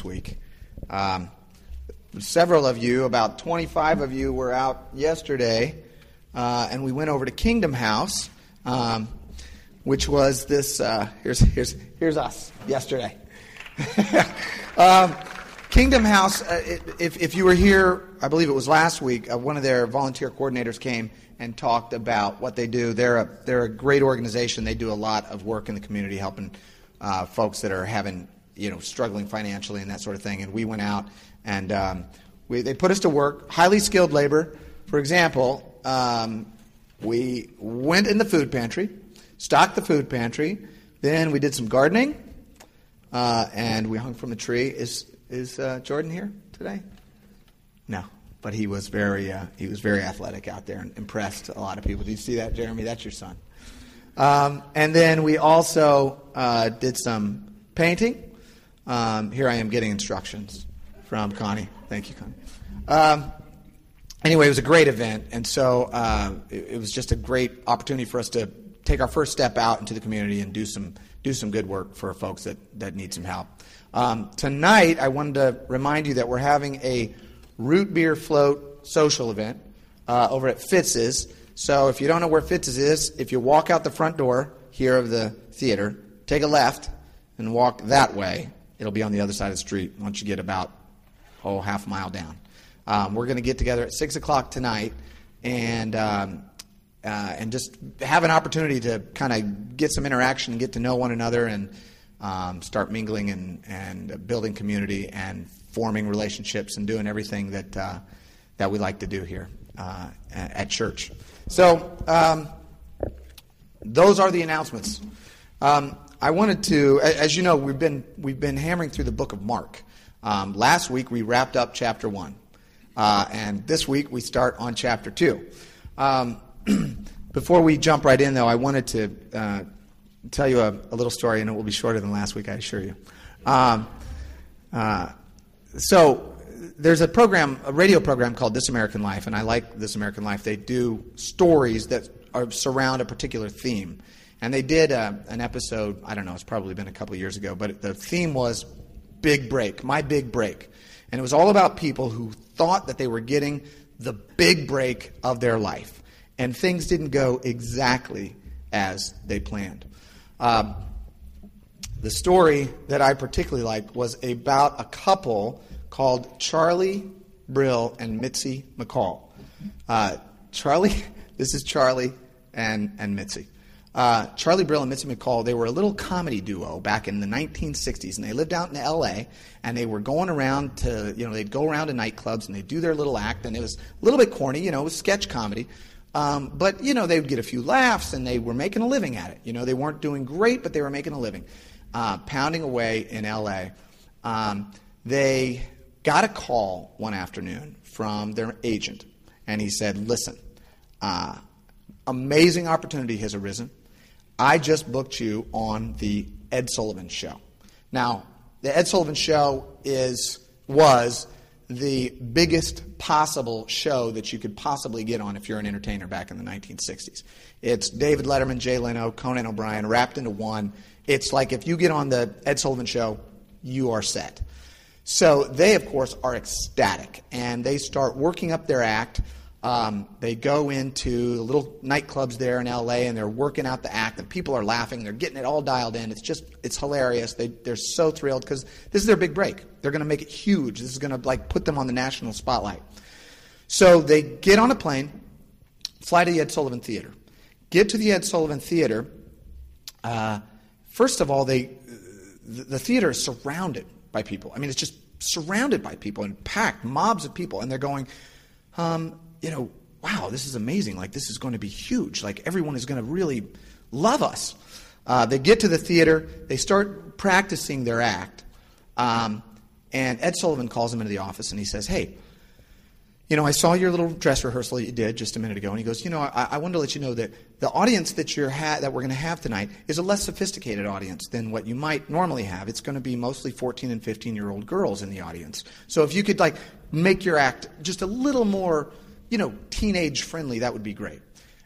this week. Um, several of you, about 25 of you, were out yesterday, uh, and we went over to Kingdom House, um, which was this. Uh, here's here's here's us yesterday. um, Kingdom House. Uh, if if you were here, I believe it was last week. Uh, one of their volunteer coordinators came and talked about what they do. They're a they're a great organization. They do a lot of work in the community, helping uh, folks that are having you know struggling financially and that sort of thing. And we went out and um, we, they put us to work, highly skilled labor. For example, um, we went in the food pantry, stocked the food pantry. Then we did some gardening, uh, and we hung from a tree. Is is uh, Jordan here today? No, but he was very uh, he was very athletic out there and impressed a lot of people. Did you see that, Jeremy? That's your son. Um, and then we also uh, did some painting. Um, here I am getting instructions from Connie. Thank you, Connie. Um, anyway, it was a great event, and so uh, it, it, was just a great opportunity for us to take our first step out into the community and do some do some good work for folks that, that need some help. Um, tonight, I wanted to remind you that we're having a root beer float social event uh, over at Fitz's. So if you don't know where Fitz's is, if you walk out the front door here of the theater, take a left and walk that way. It'll be on the other side of the street once you get about, oh, half mile down. Um, we're going to get together at 6 o'clock tonight and, um, uh, and just have an opportunity to kind of get some interaction get to know one another and um, start mingling and, and building community and forming relationships and doing everything that, uh, that we like to do here uh, at church. So, um, those are the announcements. Um, I wanted to, as you know, we've been we've been hammering through the book of Mark. Um, last week we wrapped up chapter one, uh, and this week we start on chapter two. Um, before we jump right in, though, I wanted to uh, tell you a, a, little story, and it will be shorter than last week, I assure you. Um, uh, so there's a program, a radio program called This American Life, and I like This American Life. They do stories that are, surround a particular theme. And they did uh, an episode, I don't know, it's probably been a couple years ago, but the theme was Big Break, My Big Break. And it was all about people who thought that they were getting the big break of their life. And things didn't go exactly as they planned. Um, the story that I particularly liked was about a couple called Charlie Brill and Mitzi McCall. Uh, Charlie, this is Charlie and, and Mitzi. Uh, Charlie Brill and Mitzi McCall, they were a little comedy duo back in the 1960s, and they lived out in L.A. and they were going around to, you know, they'd go around to nightclubs and they'd do their little act, and it was a little bit corny, you know, it was sketch comedy. Um, but, you know, they would get a few laughs and they were making a living at it. You know, they weren't doing great, but they were making a living, uh, pounding away in L.A. Um, they got a call one afternoon from their agent, and he said, Listen, uh, amazing opportunity has arisen. I just booked you on the Ed Sullivan Show. Now, the Ed Sullivan Show is was the biggest possible show that you could possibly get on if you're an entertainer back in the 1960s. It's David Letterman, Jay Leno, Conan O'Brien wrapped into one. It's like if you get on the Ed Sullivan Show, you are set. So they, of course, are ecstatic and they start working up their act. Um, they go into the little nightclubs there in LA and they're working out the act, and people are laughing. They're getting it all dialed in. It's just, it's hilarious. They, they're so thrilled because this is their big break. They're going to make it huge. This is going to like put them on the national spotlight. So they get on a plane, fly to the Ed Sullivan Theater. Get to the Ed Sullivan Theater. Uh, first of all, they, the, the theater is surrounded by people. I mean, it's just surrounded by people and packed, mobs of people, and they're going, um, you know, wow, this is amazing. Like, this is going to be huge. Like, everyone is going to really love us. Uh, they get to the theater, they start practicing their act, um, and Ed Sullivan calls them into the office and he says, hey, you know, I saw your little dress rehearsal you did just a minute ago, and he goes, you know, I, I wanted to let you know that the audience that you're ha- that we're going to have tonight is a less sophisticated audience than what you might normally have. It's going to be mostly 14 and 15 year old girls in the audience. So if you could like make your act just a little more, you know, teenage friendly, that would be great.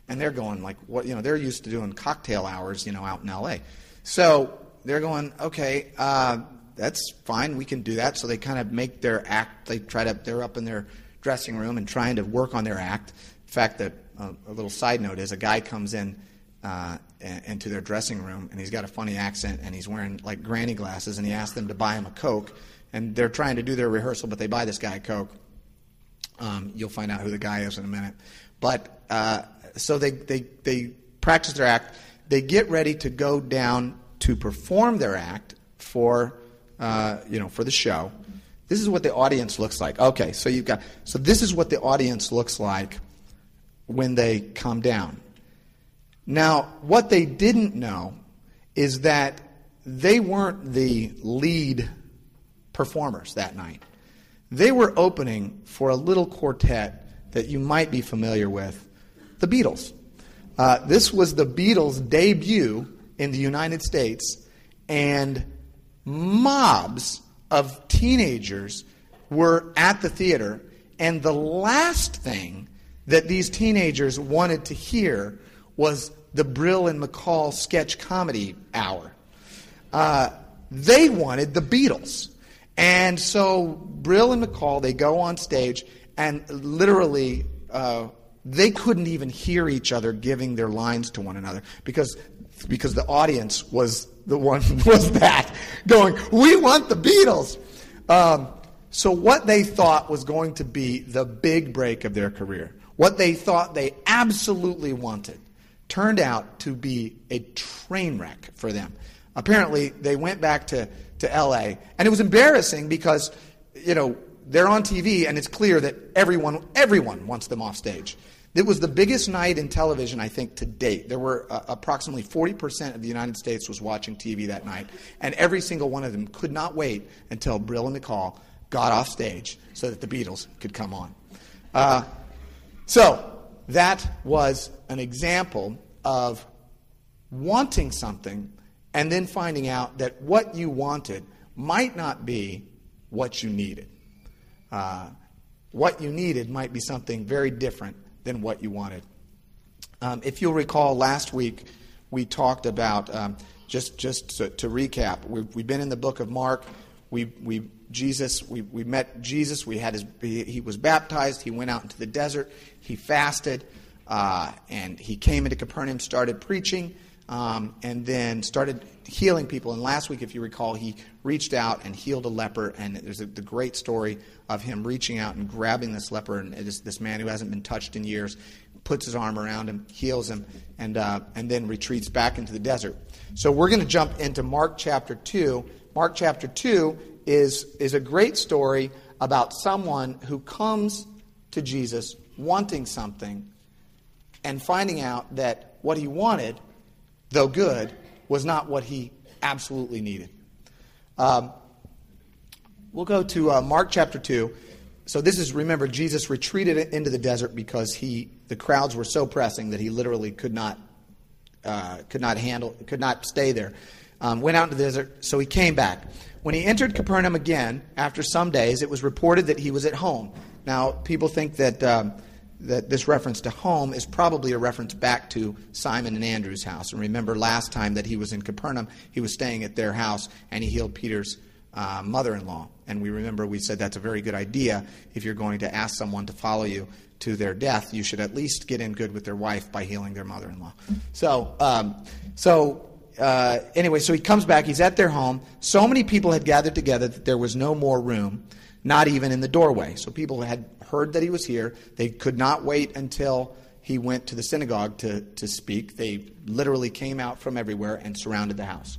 And they're going like, what? You know, they're used to doing cocktail hours, you know, out in L.A. So they're going, okay. Uh, that's fine. We can do that. So they kind of make their act. They try to. They're up in their dressing room and trying to work on their act. In fact, the, uh, a little side note is a guy comes in uh, into their dressing room and he's got a funny accent and he's wearing like granny glasses and he asks them to buy him a coke and they're trying to do their rehearsal, but they buy this guy a coke. Um, you'll find out who the guy is in a minute. But uh, so they, they, they practice their act. They get ready to go down to perform their act for, uh, you know, for the show. This is what the audience looks like. Okay, so you've got so this is what the audience looks like when they come down. Now, what they didn't know is that they weren't the lead performers that night. They were opening for a little quartet that you might be familiar with, the Beatles. Uh, this was the Beatles' debut in the United States, and mobs of teenagers were at the theater, and the last thing that these teenagers wanted to hear was the Brill and McCall sketch comedy hour. Uh, they wanted the Beatles. And so Brill and McCall, they go on stage, and literally, uh, they couldn't even hear each other giving their lines to one another because, because the audience was the one was that going, we want the Beatles. Um, so what they thought was going to be the big break of their career, what they thought they absolutely wanted, turned out to be a train wreck for them. Apparently, they went back to, to LA, and it was embarrassing because, you know, they're on TV and it's clear that everyone, everyone wants them off stage. It was the biggest night in television, I think, to date. There were uh, approximately 40% of the United States was watching TV that night, and every single one of them could not wait until Brill and McCall got off stage so that the Beatles could come on. Uh, so that was an example of wanting something and then finding out that what you wanted might not be what you needed. Uh, what you needed might be something very different than what you wanted. Um, if you'll recall, last week we talked about, um, just, just to, to recap, we've, we've, been in the book of Mark. We, we, Jesus, we, we met Jesus. We had his, he, he was baptized. He went out into the desert. He fasted. Uh, and he came into Capernaum, started preaching, um, and then started healing people. And last week, if you recall, he reached out and healed a leper. And there's a, the great story of him reaching out and grabbing this leper, and this, this man who hasn't been touched in years, puts his arm around him, heals him, and, uh, and then retreats back into the desert. So we're going to jump into Mark chapter 2. Mark chapter 2 is, is a great story about someone who comes to Jesus wanting something and finding out that what he wanted, though good, was not what he absolutely needed. Um, we'll go to uh, Mark chapter 2. So this is remember Jesus retreated into the desert because he the crowds were so pressing that he literally could not uh, could not handle could not stay there. Um, went out into the desert, so he came back. When he entered Capernaum again after some days, it was reported that he was at home. Now people think that. Um, that this reference to home is probably a reference back to Simon and Andrew's house. And remember, last time that he was in Capernaum, he was staying at their house and he healed Peter's uh, mother in law. And we remember we said that's a very good idea. If you're going to ask someone to follow you to their death, you should at least get in good with their wife by healing their mother in law. So, um, so uh, anyway, so he comes back. He's at their home. So many people had gathered together that there was no more room, not even in the doorway. So people had heard that he was here. They could not wait until he went to the synagogue to, to speak. They literally came out from everywhere and surrounded the house.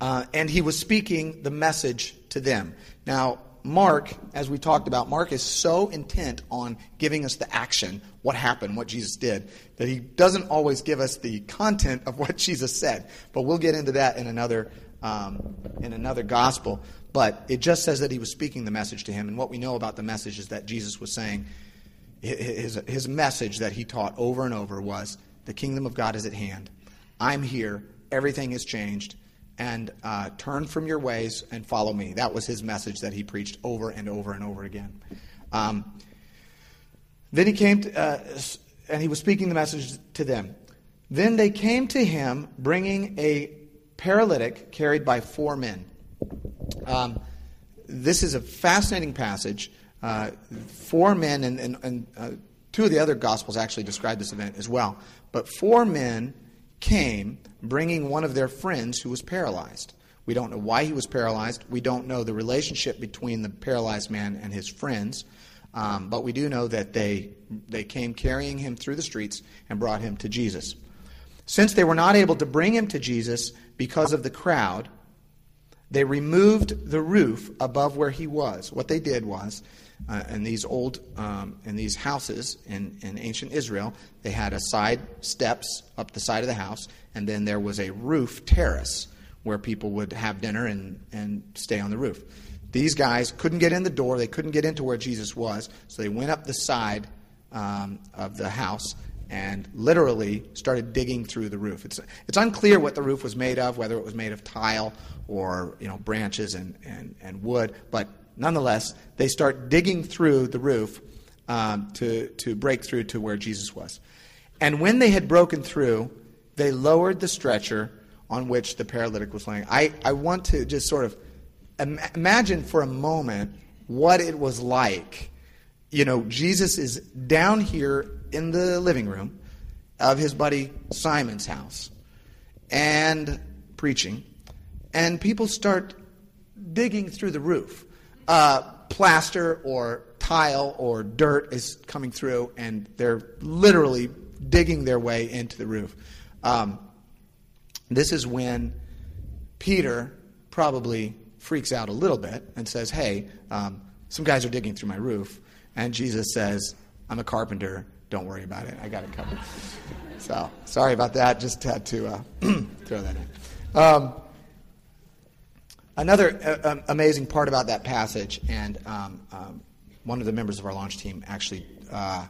Uh, and he was speaking the message to them. Now, Mark, as we talked about, Mark is so intent on giving us the action, what happened, what Jesus did, that he doesn't always give us the content of what Jesus said. But we'll get into that in another um, in another gospel. But it just says that he was speaking the message to him. And what we know about the message is that Jesus was saying, his, his message that he taught over and over was, The kingdom of God is at hand. I'm here. Everything has changed. And uh, turn from your ways and follow me. That was his message that he preached over and over and over again. Um, then he came to, uh, and he was speaking the message to them. Then they came to him bringing a paralytic carried by four men. Um, this is a fascinating passage. Uh, four men, and, and, and uh, two of the other Gospels actually describe this event as well. But four men came bringing one of their friends who was paralyzed. We don't know why he was paralyzed. We don't know the relationship between the paralyzed man and his friends. Um, but we do know that they, they came carrying him through the streets and brought him to Jesus. Since they were not able to bring him to Jesus because of the crowd, they removed the roof above where he was. What they did was, uh, in these old, um, in these houses in, in ancient Israel, they had a side steps up the side of the house, and then there was a roof terrace where people would have dinner and, and stay on the roof. These guys couldn't get in the door, they couldn't get into where Jesus was, so they went up the side um, of the house and literally started digging through the roof. It's, it's unclear what the roof was made of, whether it was made of tile or you know, branches and, and, and wood, but nonetheless, they start digging through the roof um, to, to break through to where Jesus was. And when they had broken through, they lowered the stretcher on which the paralytic was laying. I, I want to just sort of imagine for a moment what it was like. You know, Jesus is down here in the living room of his buddy Simon's house and preaching, and people start digging through the roof. Uh, plaster or tile or dirt is coming through, and they're literally digging their way into the roof. Um, this is when Peter probably freaks out a little bit and says, Hey, um, some guys are digging through my roof. And Jesus says, I'm a carpenter. Don't worry about it. I got it covered. so, sorry about that. Just had to uh, throw that in. Um, another uh, um, amazing part about that passage, and um, um, one of the members of our launch team actually, uh,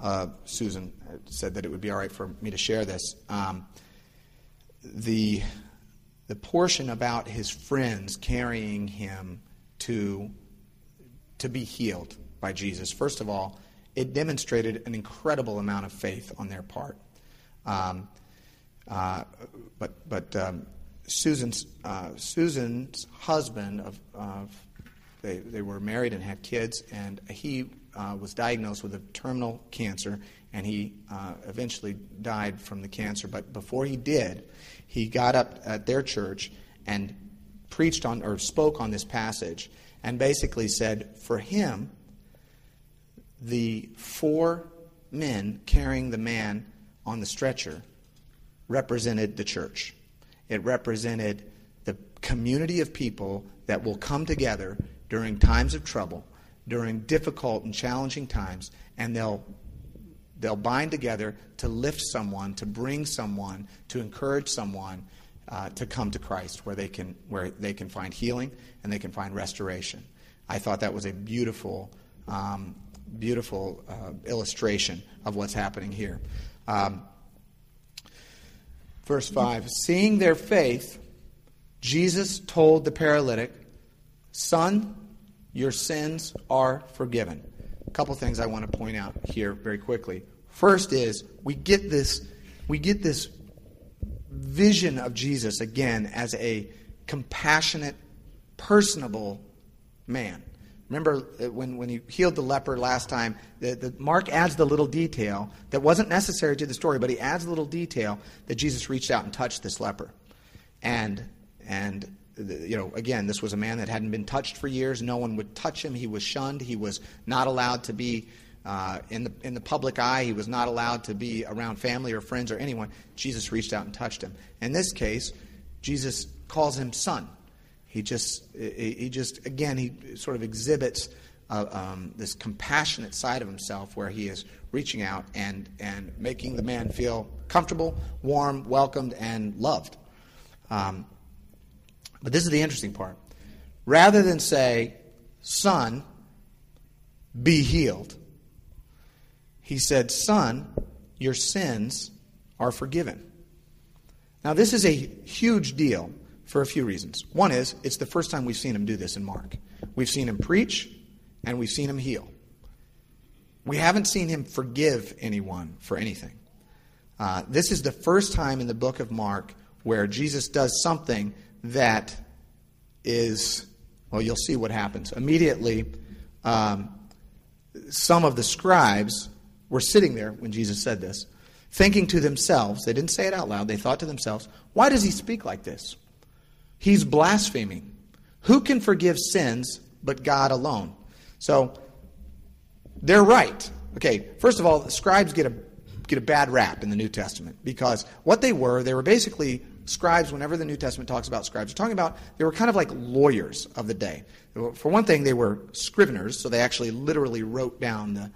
uh Susan, said that it would be all right for me to share this. Um, the, the portion about his friends carrying him to, to be healed by Jesus, first of all, it demonstrated an incredible amount of faith on their part. Um, uh, but but um, Susan's, uh, Susan's husband, of, of, they, they were married and had kids, and he uh, was diagnosed with a terminal cancer, and he uh, eventually died from the cancer. But before he did, he got up at their church and preached on or spoke on this passage and basically said, for him, the four men carrying the man on the stretcher represented the church. It represented the community of people that will come together during times of trouble, during difficult and challenging times, and they'll they'll bind together to lift someone, to bring someone, to encourage someone uh, to come to Christ, where they can where they can find healing and they can find restoration. I thought that was a beautiful, um, beautiful uh, illustration of what's happening here. Um, verse five: Seeing their faith, Jesus told the paralytic, "Son, your sins are forgiven." a couple things I want to point out here very quickly. First is we get this we get this vision of Jesus again as a compassionate, personable man. Remember uh, when, when he healed the leper last time, the, the, Mark adds the little detail that wasn't necessary to the story, but he adds a little detail that Jesus reached out and touched this leper. And, and you know, again, this was a man that hadn't been touched for years. No one would touch him. He was shunned. He was not allowed to be uh, in the in the public eye. He was not allowed to be around family or friends or anyone. Jesus reached out and touched him. In this case, Jesus calls him son. He just he just again he sort of exhibits uh, um, this compassionate side of himself where he is reaching out and and making the man feel comfortable, warm, welcomed, and loved. Um, but this is the interesting part. Rather than say, Son, be healed, he said, Son, your sins are forgiven. Now, this is a huge deal for a few reasons. One is, it's the first time we've seen him do this in Mark. We've seen him preach, and we've seen him heal. We haven't seen him forgive anyone for anything. Uh, this is the first time in the book of Mark where Jesus does something that is Well, you'll see what happens. Immediately, um, some of the scribes were sitting there when Jesus said this, thinking to themselves, they didn't say it out loud, they thought to themselves, why does he speak like this? He's blaspheming. Who can forgive sins but God alone? So, they're right. Okay, first of all, the scribes get a, get a bad rap in the New Testament because what they were, they were basically scribes, whenever the New Testament talks about scribes, they're talking about they were kind of like lawyers of the day. For one thing, they were scriveners, so they actually literally wrote down the,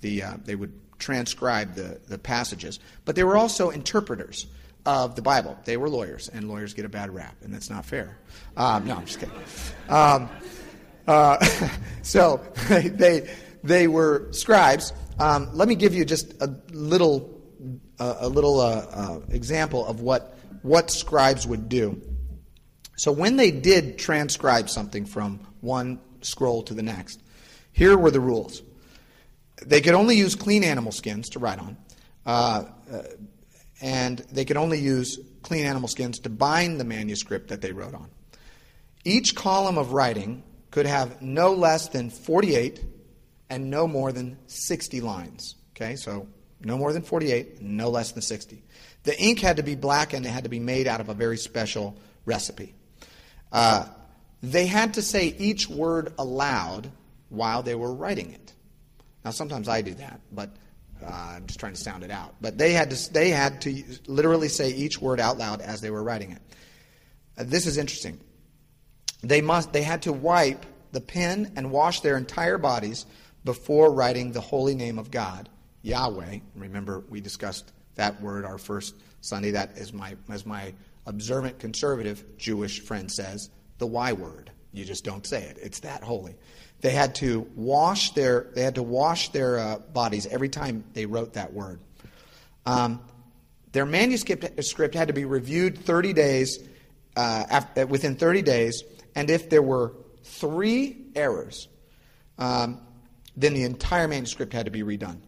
the uh, they would transcribe the, the passages. But they were also interpreters of the Bible. They were lawyers, and lawyers get a bad rap, and that's not fair. Um, no, I'm just kidding. Um, uh, so they, they were scribes. Um, let me give you just a little, uh, a little uh, uh example of what what scribes would do. So when they did transcribe something from one scroll to the next, here were the rules. They could only use clean animal skins to write on, uh, uh, and they could only use clean animal skins to bind the manuscript that they wrote on. Each column of writing could have no less than 48 and no more than 60 lines. Okay, so no more than 48, no less than 60. The ink had to be black and it had to be made out of a very special recipe. Uh, they had to say each word aloud while they were writing it. Now, sometimes I do that, but uh, I'm just trying to sound it out. But they had to, they had to literally say each word out loud as they were writing it. Uh, this is interesting. They, must, they had to wipe the pen and wash their entire bodies before writing the holy name of God, Yahweh. Remember, we discussed that word our first Sunday. That is my, as my observant conservative Jewish friend says, the Y word. You just don't say it. It's that holy. They had to wash their they had to wash their uh, bodies every time they wrote that word. Um, their manuscript script had to be reviewed 30 days uh, after, within 30 days, and if there were three errors, um, then the entire manuscript had to be redone.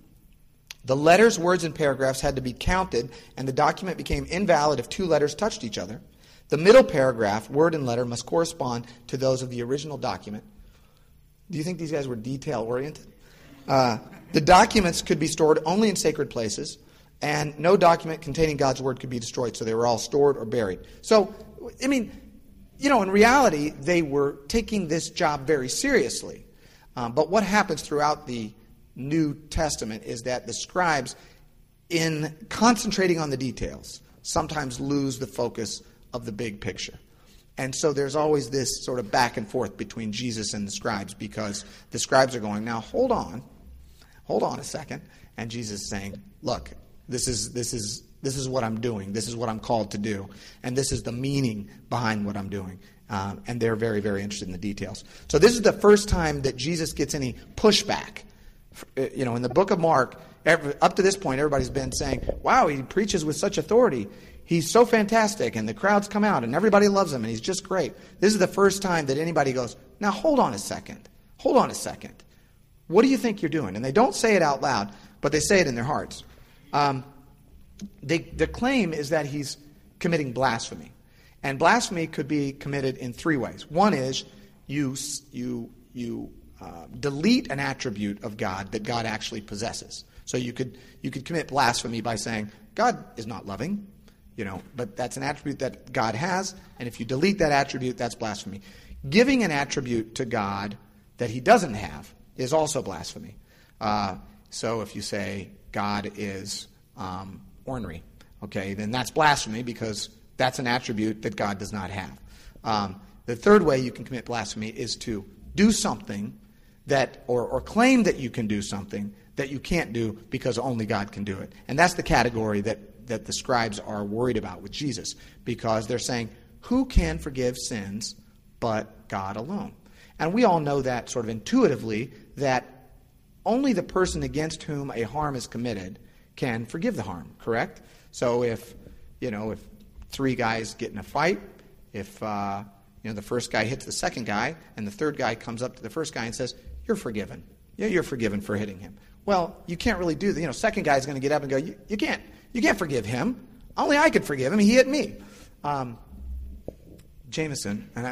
The letters, words, and paragraphs had to be counted, and the document became invalid if two letters touched each other. The middle paragraph, word and letter, must correspond to those of the original document. Do you think these guys were detail oriented? Uh, the documents could be stored only in sacred places, and no document containing God's word could be destroyed, so they were all stored or buried. So, I mean, you know, in reality, they were taking this job very seriously. Um, but what happens throughout the New Testament is that the scribes, in concentrating on the details, sometimes lose the focus of the big picture. And so there's always this sort of back and forth between Jesus and the scribes because the scribes are going, now hold on, hold on a second. And Jesus is saying, look, this is, this is, this is what I'm doing. This is what I'm called to do. And this is the meaning behind what I'm doing. Um, and they're very, very interested in the details. So this is the first time that Jesus gets any pushback uh, you know, in the book of Mark, every, up to this point, everybody's been saying, wow, he preaches with such authority. He's so fantastic, and the crowds come out, and everybody loves him, and he's just great. This is the first time that anybody goes, now hold on a second. Hold on a second. What do you think you're doing? And they don't say it out loud, but they say it in their hearts. Um, they, the claim is that he's committing blasphemy. And blasphemy could be committed in three ways. One is you, you, you uh, delete an attribute of God that God actually possesses. So you could you could commit blasphemy by saying God is not loving, you know, but that's an attribute that God has, and if you delete that attribute, that's blasphemy. Giving an attribute to God that He doesn't have is also blasphemy. Uh, so if you say God is um, ornery, okay, then that's blasphemy because that's an attribute that God does not have. Um, the third way you can commit blasphemy is to do something that or, or claim that you can do something that you can't do because only God can do it. And that's the category that, that the scribes are worried about with Jesus because they're saying, who can forgive sins but God alone? And we all know that sort of intuitively that only the person against whom a harm is committed can forgive the harm, correct? So if, you know, if three guys get in a fight, if, uh, you know, the first guy hits the second guy, and the third guy comes up to the first guy and says, you're forgiven. Yeah, you're forgiven for hitting him. Well, you can't really do that. You know, second guy is going to get up and go, you, you, can't, you can't forgive him. Only I could forgive him. He hit me. Um, Jameson, and I,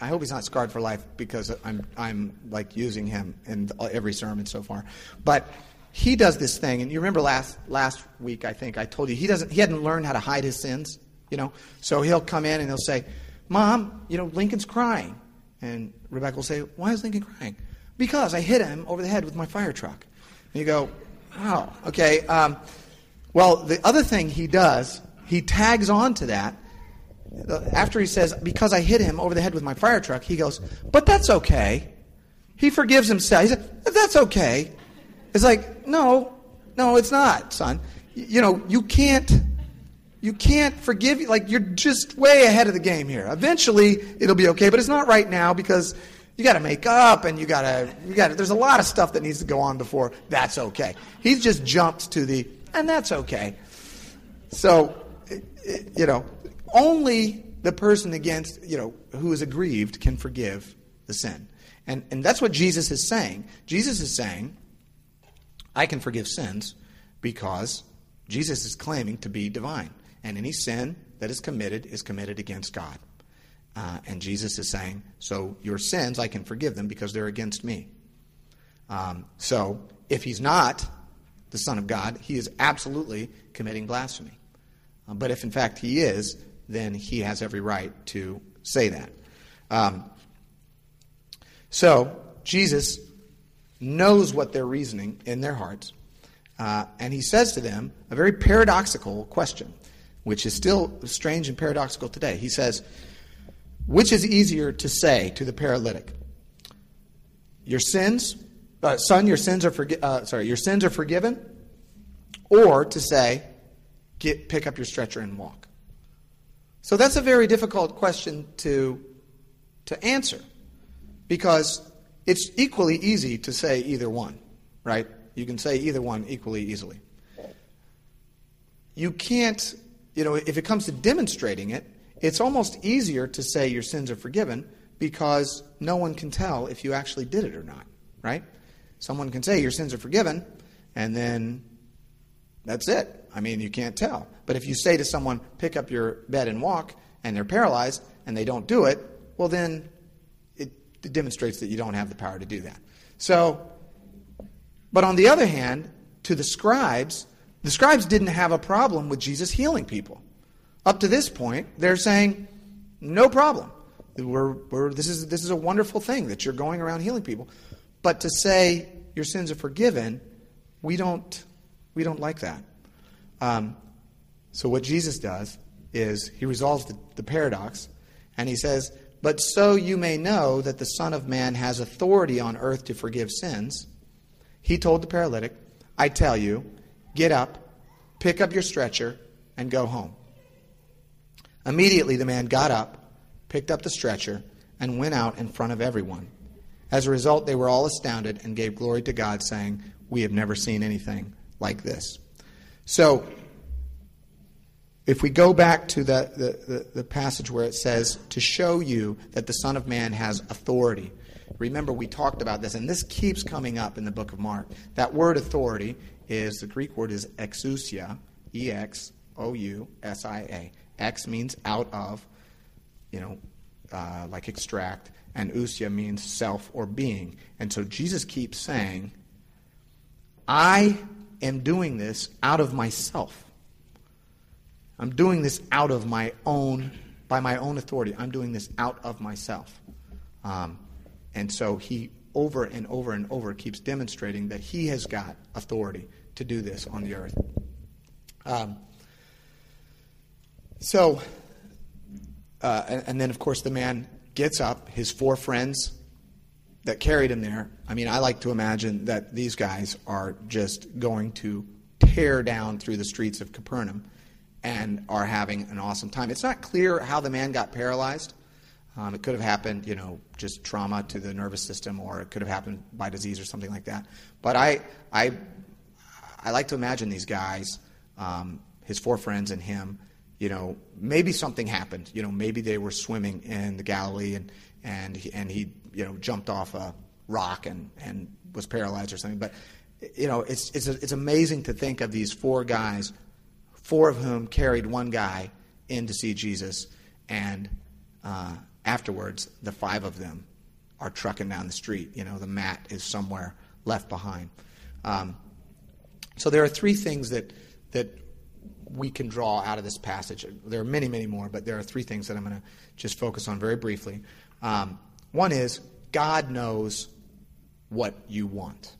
I, I, hope he's not scarred for life because I'm, I'm like using him in every sermon so far. But he does this thing, and you remember last, last week, I think I told you, he, doesn't, he hadn't learned how to hide his sins, you know? So he'll come in and he'll say, Mom, you know, Lincoln's crying. And Rebecca will say, Why is Lincoln crying? Because I hit him over the head with my fire truck. And you go, Oh, okay. Um, well, the other thing he does, he tags on to that uh, after he says, Because I hit him over the head with my fire truck, he goes, But that's okay. He forgives himself. He said, That's okay. It's like, No, no, it's not, son. You know, you can't. You can't forgive like you're just way ahead of the game here. Eventually it'll be okay, but it's not right now because you got to make up and you got to you got there's a lot of stuff that needs to go on before that's okay. He's just jumped to the and that's okay. So you know, only the person against, you know, who is aggrieved can forgive the sin. And, and that's what Jesus is saying. Jesus is saying, I can forgive sins because Jesus is claiming to be divine. And any sin that is committed is committed against God. Uh, and Jesus is saying, so your sins, I can forgive them because they're against me. Um, so if he's not the Son of God, he is absolutely committing blasphemy. Uh, but if in fact he is, then he has every right to say that. Um, so, Jesus knows what they're reasoning in their hearts, uh, and he says to them a very paradoxical question, which is still strange and paradoxical today. He says, Which is easier to say to the paralytic? Your sins, uh, son, your sins are forgi- uh, sorry, your sins are forgiven, or to say, get, pick up your stretcher and walk. So that's a very difficult question to, to answer because it's equally easy to say either one, right? You can say either one equally easily. You can't, you know, if it comes to demonstrating it, it's almost easier to say your sins are forgiven because no one can tell if you actually did it or not, right? Someone can say your sins are forgiven, and then that's it. I mean, you can't tell. But if you say to someone, pick up your bed and walk, and they're paralyzed, and they don't do it, well, then it, it demonstrates that you don't have the power to do that. So, but on the other hand, to the scribes, the scribes didn't have a problem with Jesus healing people. Up to this point, they're saying, no problem. We're, we're, this, is, this is a wonderful thing that you're going around healing people. But to say your sins are forgiven, we don't, we don't like that. Um, so what Jesus does is he resolves the, the paradox and he says, But so you may know that the Son of Man has authority on earth to forgive sins, he told the paralytic, I tell you, get up, pick up your stretcher, and go home. Immediately the man got up, picked up the stretcher, and went out in front of everyone. As a result, they were all astounded and gave glory to God, saying, We have never seen anything like this. So, if we go back to the, the, the, the, passage where it says, to show you that the Son of Man has authority. Remember, we talked about this, and this keeps coming up in the book of Mark. That word authority is, the Greek word is exousia, E X O U S I A. Ex means out of, you know, uh, like extract, and ousia means self or being. And so Jesus keeps saying, I am doing this out of myself. I'm doing this out of my own, by my own authority. I'm doing this out of myself. Um, and so he, over and over and over, keeps demonstrating that he has got authority to do this on the earth. Um, so, uh, and, and then, of course, the man gets up. His four friends that carried him there. I mean, I like to imagine that these guys are just going to tear down through the streets of Capernaum and are having an awesome time. It's not clear how the man got paralyzed. Um, it could have happened, you know, just trauma to the nervous system, or it could have happened by disease or something like that. But I, I, I like to imagine these guys, um, his four friends and him. You know, maybe something happened. You know, maybe they were swimming in the Galilee and and he, and he, you know, jumped off a rock and and was paralyzed or something. But you know, it's it's it's amazing to think of these four guys four of whom carried one guy in to see Jesus. And uh, afterwards, the five of them are trucking down the street. You know, the mat is somewhere left behind. Um, so there are three things that that we can draw out of this passage. There are many, many more, but there are three things that I'm going to just focus on very briefly. Um, one is God knows what you want.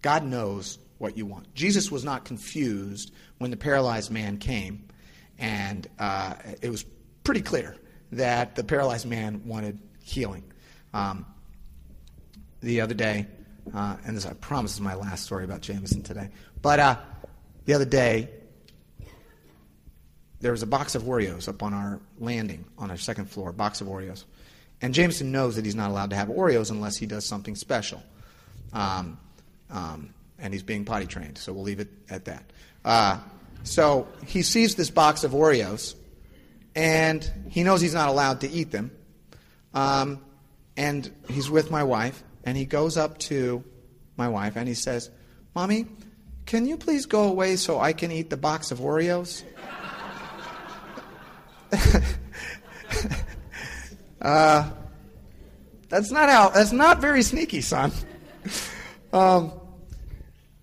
God knows what you want. Jesus was not confused when the paralyzed man came, and uh, it was pretty clear that the paralyzed man wanted healing. Um, the other day, uh, and this I promise is my last story about Jameson today, but uh, the other day, there was a box of Oreos up on our landing on our second floor, a box of Oreos. And Jameson knows that he's not allowed to have Oreos unless he does something special. Um, um, and he's being potty trained, so we'll leave it at that. Uh, so he sees this box of Oreos, and he knows he's not allowed to eat them. Um, and he's with my wife, and he goes up to my wife and he says, Mommy, can you please go away so I can eat the box of Oreos? uh, that's not how. That's not very sneaky, son. um,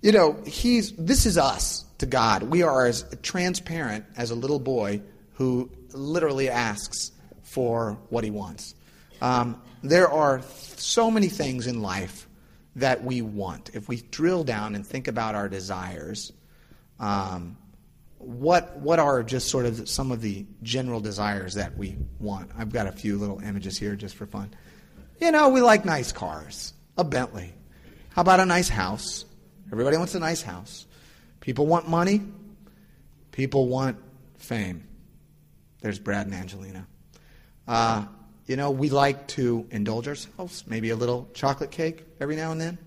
you know, he's. This is us to God. We are as transparent as a little boy who literally asks for what he wants. Um, there are so many things in life that we want. If we drill down and think about our desires, um, what what are just sort of some of the general desires that we want? I've got a few little images here just for fun. You know, we like nice cars, a Bentley. How about a nice house? Everybody wants a nice house. People want money. People want fame. There's Brad and Angelina. Uh, you know, we like to indulge ourselves, maybe a little chocolate cake every now and then.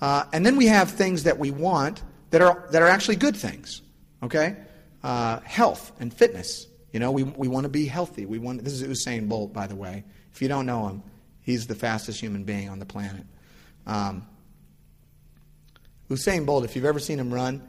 Uh, and then we have things that we want that are, that are actually good things, okay? Uh, health and fitness. You know, we, we want to be healthy. We want, this is Usain Bolt, by the way. If you don't know him, he's the fastest human being on the planet. Um, Usain Bolt, if you've ever seen him run,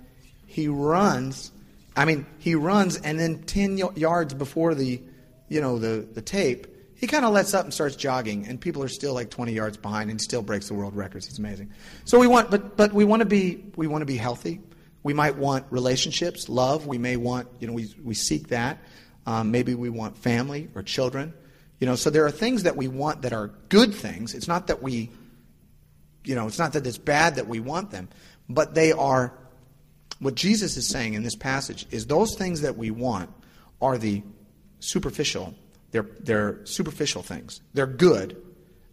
he runs. I mean, he runs, and then 10 yards before the, you know, the, the tape, he kind of lets up and starts jogging, and people are still like 20 yards behind, and still breaks the world records. He's amazing. So we want, but but we want to be we want to be healthy. We might want relationships, love. We may want, you know, we we seek that. Um, maybe we want family or children. You know, so there are things that we want that are good things. It's not that we, you know, it's not that it's bad that we want them, but they are. What Jesus is saying in this passage is those things that we want are the superficial they're, they're superficial things. They're good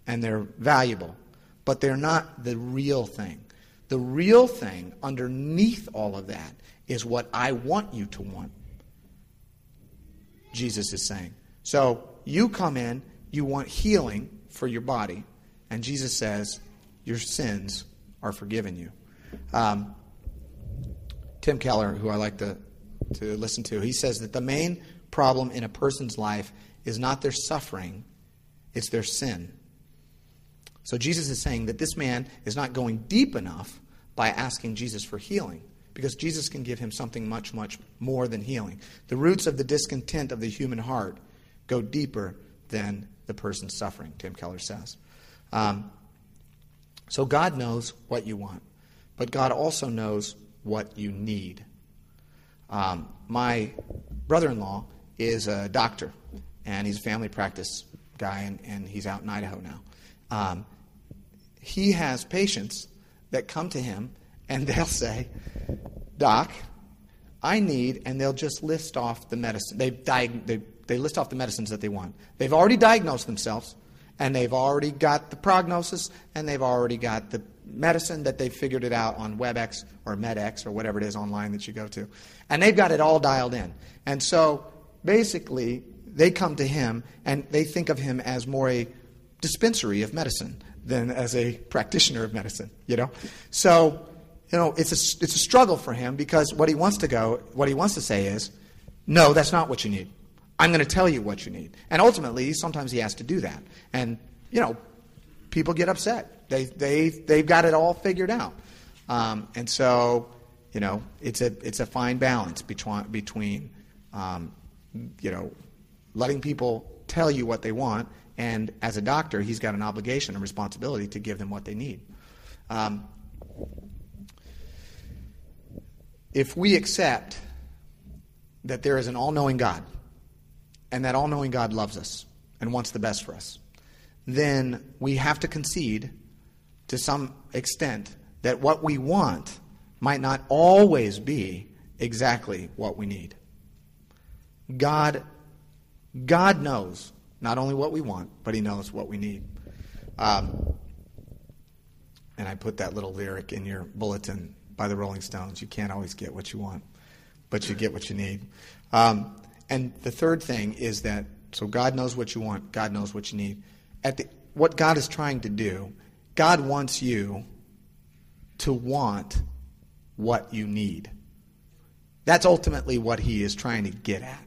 and they're valuable, but they're not the real thing. The real thing underneath all of that is what I want you to want. Jesus is saying. So you come in, you want healing for your body, and Jesus says, Your sins are forgiven you. Um, Tim Keller, who I like to, to listen to, he says that the main problem in a person's life is not their suffering, it's their sin. So Jesus is saying that this man is not going deep enough by asking Jesus for healing because Jesus can give him something much, much more than healing. The roots of the discontent of the human heart go deeper than the person's suffering, Tim Keller says. Um, so God knows what you want, but God also knows what you need. Um, my brother in law is a doctor, and he's a family practice guy, and, and he's out in Idaho now. Um, he has patients that come to him, and they'll say, Doc, I need, and they'll just list off the medicine. They, diag- they, they list off the medicines that they want. They've already diagnosed themselves, and they've already got the prognosis, and they've already got the medicine that they've figured it out on WebEx or MedX or whatever it is online that you go to. And they've got it all dialed in. And so basically, they come to him and they think of him as more a dispensary of medicine than as a practitioner of medicine, you know? So, you know, it's a, it's a struggle for him because what he wants to go, what he wants to say is, no, that's not what you need. I'm going to tell you what you need. And ultimately, sometimes he has to do that. And, you know, people get upset. They, they, they've got it all figured out. Um, and so, you know, it's a, it's a fine balance between, between um, you know, letting people tell you what they want, and as a doctor, he's got an obligation and responsibility to give them what they need. Um, if we accept that there is an all knowing God, and that all knowing God loves us and wants the best for us, then we have to concede to some extent that what we want might not always be exactly what we need. God, God knows not only what we want, but He knows what we need. Um, and I put that little lyric in your bulletin by the Rolling Stones. You can't always get what you want, but you get what you need. Um, and the third thing is that so God knows what you want, God knows what you need. At the, what God is trying to do, God wants you to want what you need. That's ultimately what He is trying to get at.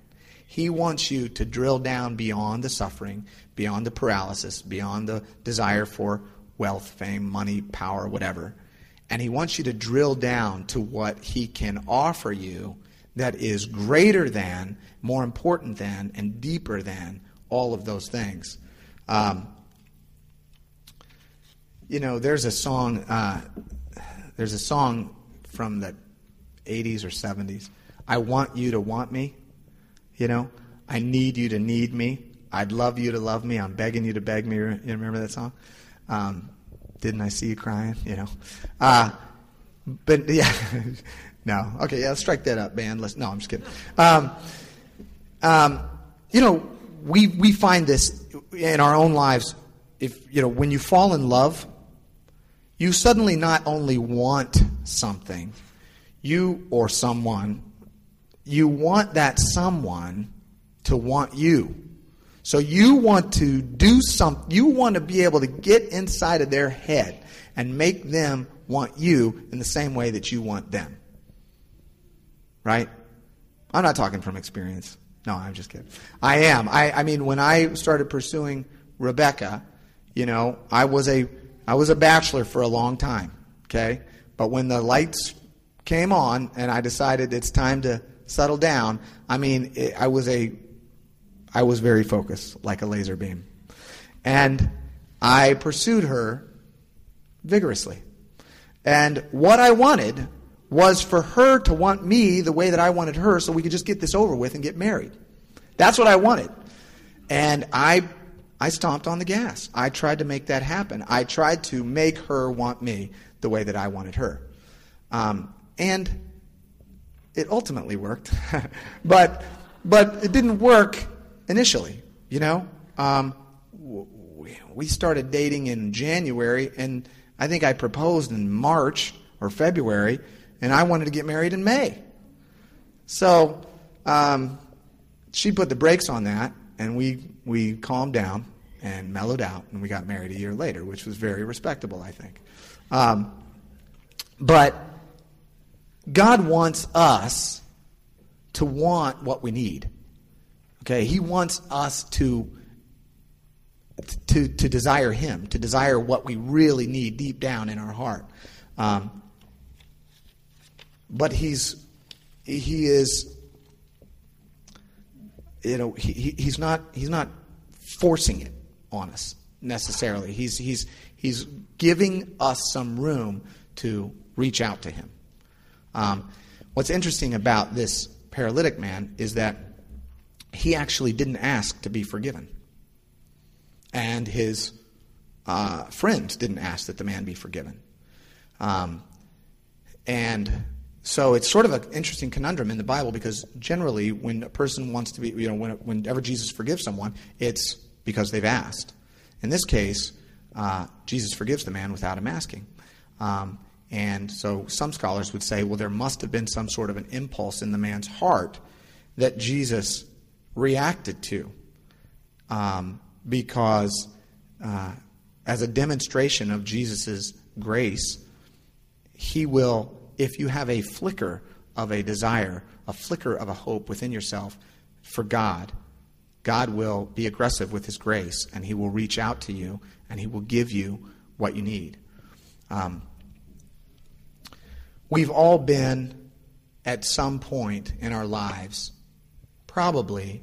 He wants you to drill down beyond the suffering, beyond the paralysis, beyond the desire for wealth, fame, money, power, whatever. And He wants you to drill down to what He can offer you that is greater than, more important than, and deeper than all of those things. Um, you know, there's a song. Uh, there's a song from the 80s or 70s. I want you to want me. You know, I need you to need me. I'd love you to love me. I'm begging you to beg me. You remember that song? Um, didn't I see you crying? You know, uh, but yeah, no. Okay, yeah, strike that up, band. Let's, no, I'm just kidding. Um, um, you know, we we find this in our own lives. If you know, when you fall in love, you suddenly not only want something, you or someone, you want that someone to want you. So you want to do something, you want to be able to get inside of their head and make them want you in the same way that you want them. Right? I'm not talking from experience. No, I'm just kidding. I am. I, I mean, when I started pursuing Rebecca, you know, I was a I was a bachelor for a long time, okay? But when the lights came on and I decided it's time to settle down, I mean, it, I was a I was very focused, like a laser beam. And I pursued her vigorously. And what I wanted was for her to want me the way that I wanted her so we could just get this over with and get married. That's what I wanted. And I I stomped on the gas. I tried to make that happen. I tried to make her want me the way that I wanted her. Um, and it ultimately worked. but, but it didn't work initially, you know? Um, we started dating in January, and I think I proposed in March or February, and I wanted to get married in May. So um, she put the brakes on that, and we, we calmed down and mellowed out, and we got married a year later, which was very respectable, I think. Um, but God wants us to want what we need. Okay, He wants us to to to desire Him, to desire what we really need deep down in our heart. Um, but He's He is you know he, he's not he's not forcing it on us necessarily. He's, he's, he's giving us some room to reach out to him. Um, what's interesting about this paralytic man is that he actually didn't ask to be forgiven. And his uh, friends didn't ask that the man be forgiven. Um, and so it's sort of an interesting conundrum in the Bible because generally, when a person wants to be, you know, when, whenever Jesus forgives someone, it's because they've asked. In this case, uh, Jesus forgives the man without him asking. Um, and so some scholars would say, well, there must have been some sort of an impulse in the man's heart that Jesus reacted to. Um, because uh, as a demonstration of Jesus' grace, he will, if you have a flicker of a desire, a flicker of a hope within yourself for God, God will be aggressive with His grace and He will reach out to you and He will give you what you need. Um, we've all been at some point in our lives, probably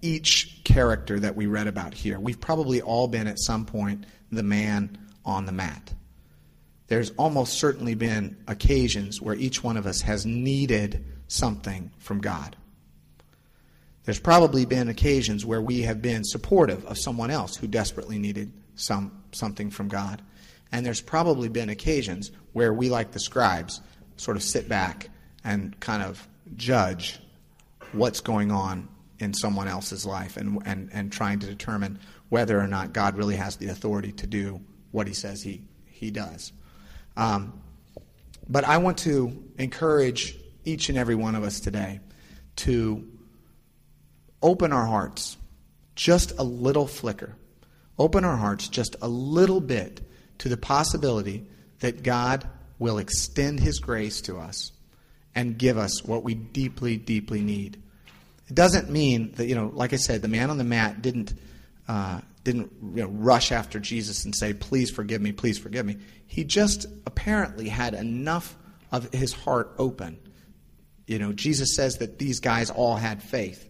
each character that we read about here. We've probably all been at some point the man on the mat. There's almost certainly been occasions where each one of us has needed something from God. There's probably been occasions where we have been supportive of someone else who desperately needed some, something from God. And there's probably been occasions where we, like the scribes, sort of sit back and kind of judge what's going on in someone else's life and, and, and trying to determine whether or not God really has the authority to do what he says he, he does. Um, but I want to encourage each and every one of us today to open our hearts just a little flicker, open our hearts just a little bit to the possibility that God will extend his grace to us and give us what we deeply, deeply need. It doesn't mean that, you know, like I said, the man on the mat didn't, uh, didn't you know, rush after Jesus and say, please forgive me, please forgive me. He just apparently had enough of his heart open. You know, Jesus says that these guys all had faith.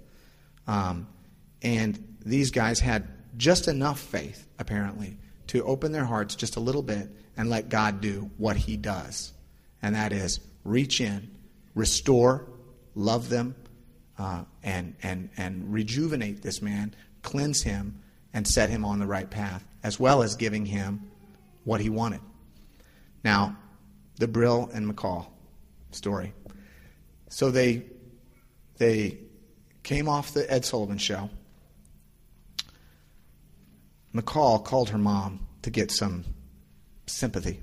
Um, and these guys had just enough faith, apparently, to open their hearts just a little bit and let God do what he does. And that is reach in, restore, love them, uh, and, and, and rejuvenate this man, cleanse him, and set him on the right path, as well as giving him what he wanted. Now, the Brill and McCall story. So they, they came off the Ed Sullivan show. McCall called her mom to get some sympathy.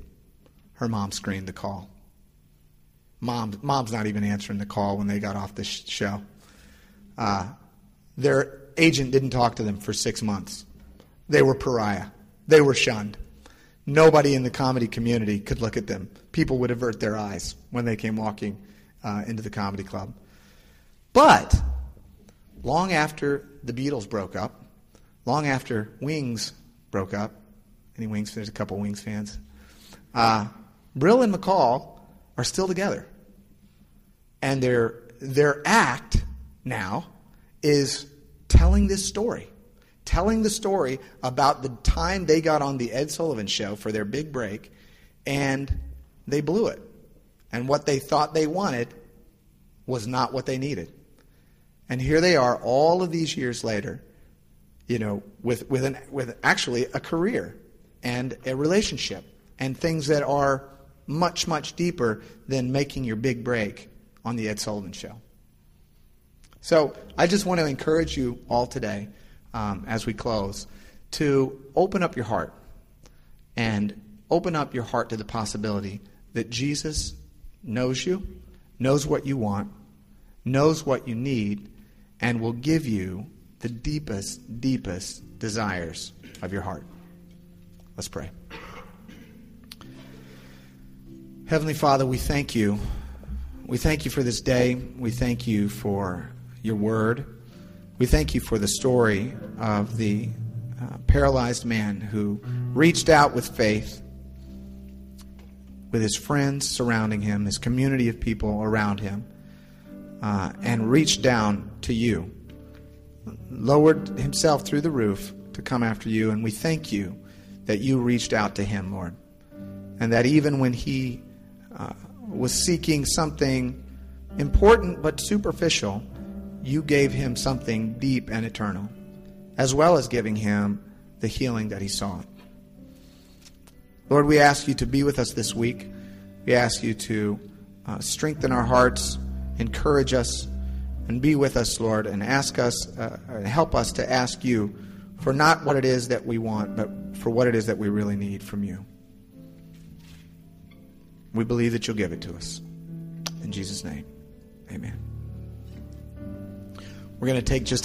Her mom screened the call. Mom, mom's not even answering the call when they got off the show. Uh, their agent didn't talk to them for six months. They were pariah. They were shunned. Nobody in the comedy community could look at them. People would avert their eyes when they came walking uh, into the comedy club. But long after the Beatles broke up, long after Wings broke up, any Wings? There's a couple Wings fans. Uh, Brill and McCall are still together, and their their act now is telling this story, telling the story about the time they got on the Ed Sullivan Show for their big break, and they blew it, and what they thought they wanted was not what they needed, and here they are, all of these years later, you know, with with an with actually a career and a relationship and things that are much, much deeper than making your big break on the Ed Sullivan Show. So I just want to encourage you all today, um, as we close, to open up your heart and open up your heart to the possibility that Jesus knows you, knows what you want, knows what you need, and will give you the deepest, deepest desires of your heart. Let's pray. Heavenly Father, we thank you. We thank you for this day. We thank you for your word. We thank you for the story of the uh, paralyzed man who reached out with faith, with his friends surrounding him, his community of people around him, uh, and reached down to you, lowered himself through the roof to come after you. And we thank you that you reached out to him, Lord. And that even when he uh, was seeking something important but superficial, you gave him something deep and eternal, as well as giving him the healing that he sought. Lord, we ask you to be with us this week. We ask you to uh, strengthen our hearts, encourage us, and be with us, Lord, and ask us, uh, help us to ask you for not what it is that we want, but for what it is that we really need from you. We believe that you'll give it to us. In Jesus' name, amen. We're going to take just a